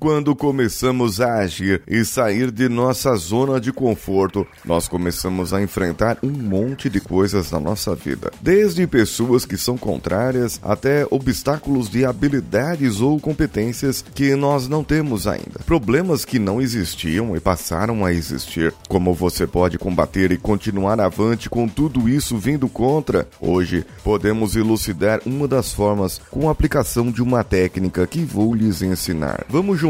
Quando começamos a agir e sair de nossa zona de conforto, nós começamos a enfrentar um monte de coisas na nossa vida. Desde pessoas que são contrárias até obstáculos de habilidades ou competências que nós não temos ainda. Problemas que não existiam e passaram a existir. Como você pode combater e continuar avante com tudo isso vindo contra? Hoje podemos elucidar uma das formas com a aplicação de uma técnica que vou lhes ensinar. Vamos juntos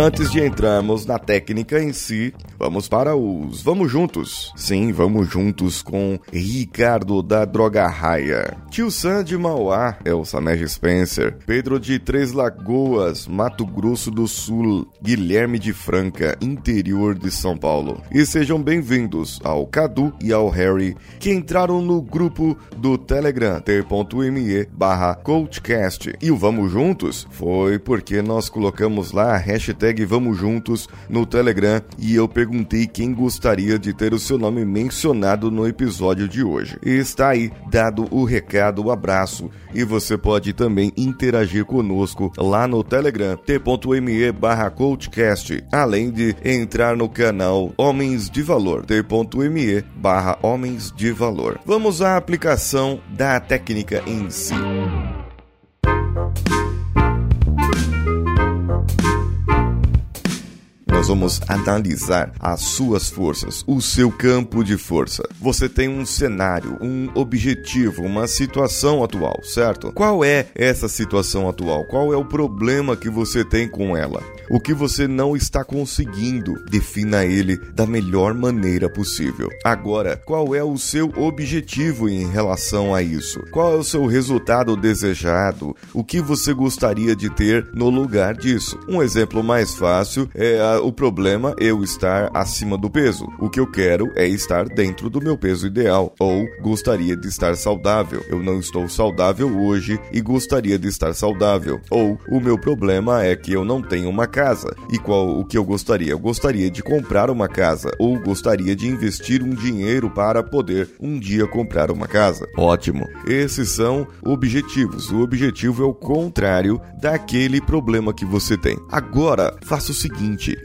Antes de entrarmos na técnica em si, vamos para os Vamos Juntos. Sim, vamos juntos com Ricardo da Droga Raia. Tio Sam de Mauá, Elsamege Spencer. Pedro de Três Lagoas, Mato Grosso do Sul. Guilherme de Franca, interior de São Paulo. E sejam bem-vindos ao Cadu e ao Harry, que entraram no grupo do Telegram t.me barra coachcast. E o Vamos Juntos foi porque nós colocamos lá a hashtag hashtag Vamos Juntos no Telegram e eu perguntei quem gostaria de ter o seu nome mencionado no episódio de hoje. E está aí dado o recado, o abraço e você pode também interagir conosco lá no Telegram t.me barra coachcast, além de entrar no canal Homens de Valor t.me barra Homens de Valor. Vamos à aplicação da técnica em si. Vamos analisar as suas forças, o seu campo de força. Você tem um cenário, um objetivo, uma situação atual, certo? Qual é essa situação atual? Qual é o problema que você tem com ela? O que você não está conseguindo? Defina ele da melhor maneira possível. Agora, qual é o seu objetivo em relação a isso? Qual é o seu resultado desejado? O que você gostaria de ter no lugar disso? Um exemplo mais fácil é a o problema eu estar acima do peso. O que eu quero é estar dentro do meu peso ideal ou gostaria de estar saudável. Eu não estou saudável hoje e gostaria de estar saudável. Ou o meu problema é que eu não tenho uma casa. E qual o que eu gostaria? Eu gostaria de comprar uma casa ou gostaria de investir um dinheiro para poder um dia comprar uma casa. Ótimo. Esses são objetivos. O objetivo é o contrário daquele problema que você tem. Agora, faça o seguinte: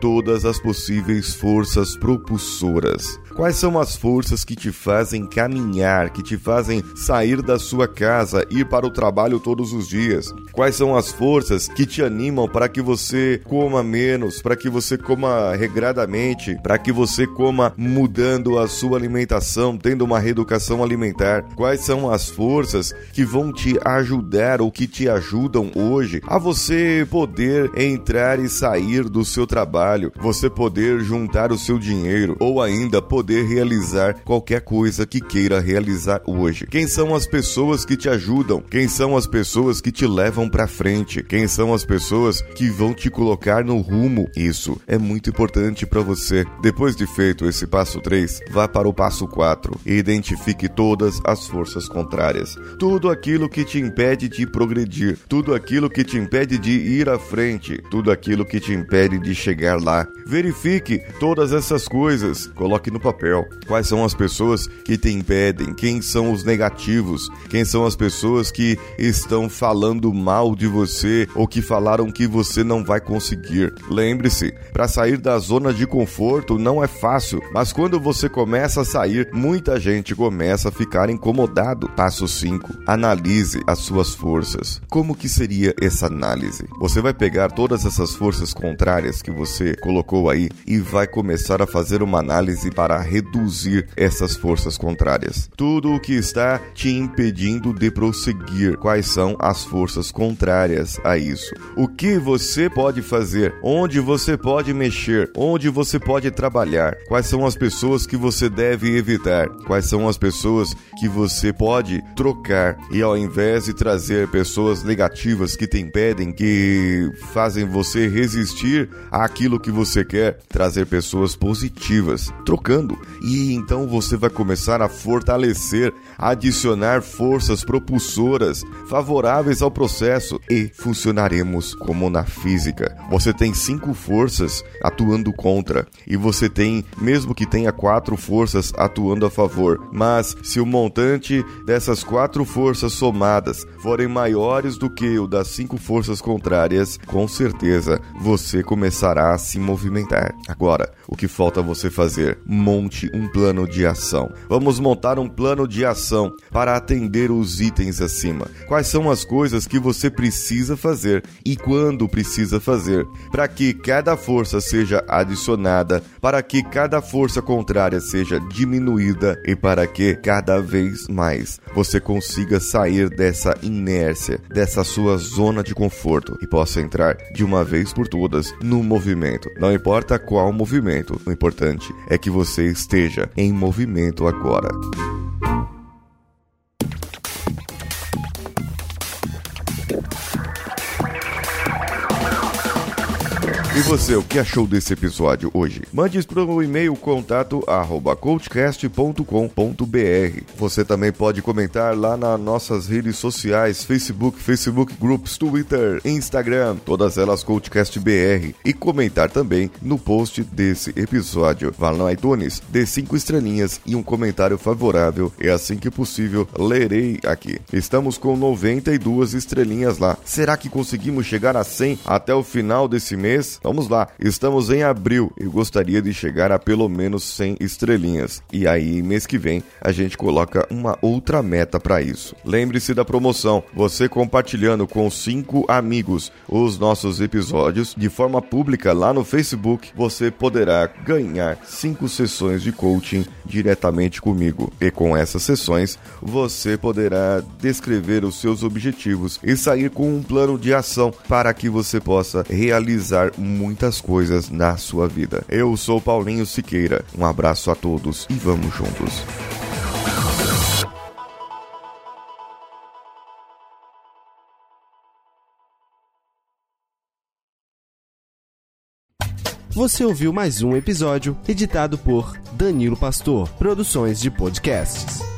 todas as possíveis forças propulsoras. Quais são as forças que te fazem caminhar, que te fazem sair da sua casa, ir para o trabalho todos os dias? Quais são as forças que te animam para que você coma menos, para que você coma regradamente, para que você coma mudando a sua alimentação, tendo uma reeducação alimentar? Quais são as forças que vão te ajudar ou que te ajudam hoje a você poder entrar e sair do seu trabalho, você poder juntar o seu dinheiro ou ainda poder realizar qualquer coisa que queira realizar hoje. Quem são as pessoas que te ajudam? Quem são as pessoas que te levam para frente? Quem são as pessoas que vão te colocar no rumo? Isso é muito importante para você. Depois de feito esse passo 3, vá para o passo 4 e identifique todas as forças contrárias. Tudo aquilo que te impede de progredir, tudo aquilo que te impede de ir à frente, tudo aquilo que te impede de chegar lá. Verifique todas essas coisas, coloque no papel. Quais são as pessoas que te impedem? Quem são os negativos? Quem são as pessoas que estão falando mal de você ou que falaram que você não vai conseguir? Lembre-se, para sair da zona de conforto não é fácil, mas quando você começa a sair, muita gente começa a ficar incomodado. Passo 5. Analise as suas forças. Como que seria essa análise? Você vai pegar todas essas forças contrárias que você colocou aí e vai começar a fazer uma análise para reduzir essas forças contrárias. Tudo o que está te impedindo de prosseguir, quais são as forças contrárias a isso? O que você pode fazer? Onde você pode mexer? Onde você pode trabalhar? Quais são as pessoas que você deve evitar? Quais são as pessoas que você pode trocar e ao invés de trazer pessoas negativas que te impedem, que fazem você resistir àquilo que você quer, trazer pessoas positivas, trocando. E então você vai começar a fortalecer, adicionar forças propulsoras favoráveis ao processo e funcionaremos como na física. Você tem cinco forças atuando contra e você tem, mesmo que tenha quatro forças atuando a favor, mas se o montante dessas quatro forças somadas forem maiores do que o das cinco forças contrárias, com certeza você começará a se movimentar. Agora, o que falta você fazer? Monte um plano de ação. Vamos montar um plano de ação para atender os itens acima. Quais são as coisas que você precisa fazer e quando precisa fazer para que cada força seja adicionada, para que cada força contrária seja diminuída e para que cada vez mais você consiga sair dessa inércia, dessa sua zona de conforto e possa entrar de uma vez por todas no movimento. Não importa qual movimento. O importante é que você esteja em movimento agora. E você, o que achou desse episódio hoje? Mande para o e-mail contato coachcast.com.br. Você também pode comentar lá nas nossas redes sociais, Facebook, Facebook Groups, Twitter, Instagram, todas elas CoachCastBR. E comentar também no post desse episódio. Vá no iTunes, dê cinco estrelinhas e um comentário favorável. E assim que possível, lerei aqui. Estamos com 92 estrelinhas lá. Será que conseguimos chegar a 100 até o final desse mês? Vamos lá, estamos em abril e gostaria de chegar a pelo menos 100 estrelinhas. E aí, mês que vem, a gente coloca uma outra meta para isso. Lembre-se da promoção: você compartilhando com cinco amigos os nossos episódios de forma pública lá no Facebook, você poderá ganhar cinco sessões de coaching diretamente comigo. E com essas sessões, você poderá descrever os seus objetivos e sair com um plano de ação para que você possa realizar muitas coisas na sua vida. Eu sou Paulinho Siqueira. Um abraço a todos e vamos juntos. Você ouviu mais um episódio editado por Danilo Pastor, Produções de Podcasts.